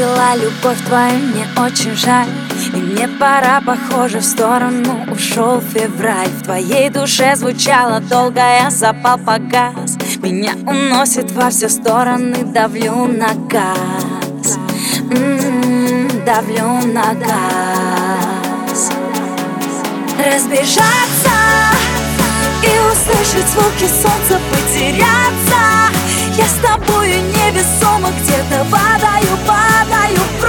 Портила любовь твою, мне очень жаль. И мне пора, похоже, в сторону. Ушел февраль. В твоей душе звучало долго, я запал погас. Меня уносит во все стороны, давлю на газ. М-м, Давлю на газ. Разбежаться и услышать звуки солнца, потеряться тобою невесомо где-то падаю, падаю в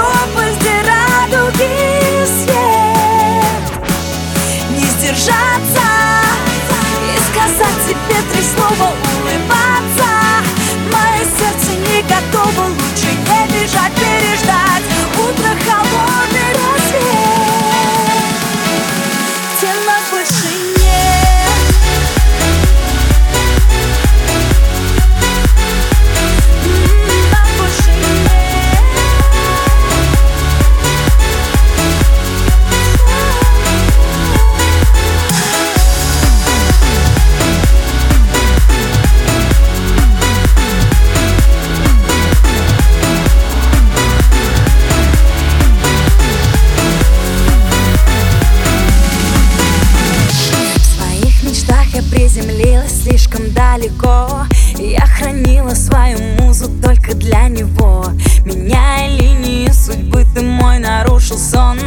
приземлилась слишком далеко. Я хранила свою музу только для него. Меняя линии судьбы, ты мой нарушил сон.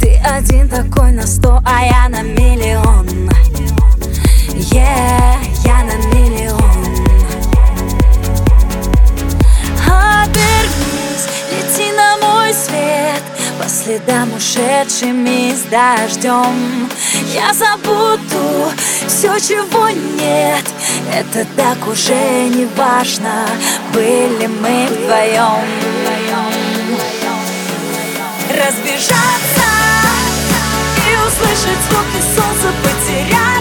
Ты один такой на сто, а я на миллион следам ушедшими с дождем. Я забуду все, чего нет. Это так уже не важно. Были мы вдвоем Разбежаться и услышать звуки солнца Потеряться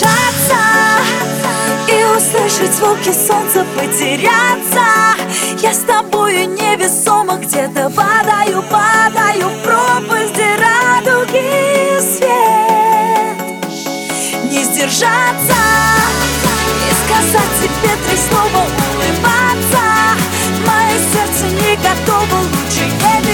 отдышаться И услышать звуки солнца, потеряться. Я с тобою невесомо где-то падаю, падаю в пропасть, где радуги свет. Не сдержаться и сказать тебе три слова улыбаться. Мое сердце не готово, лучше не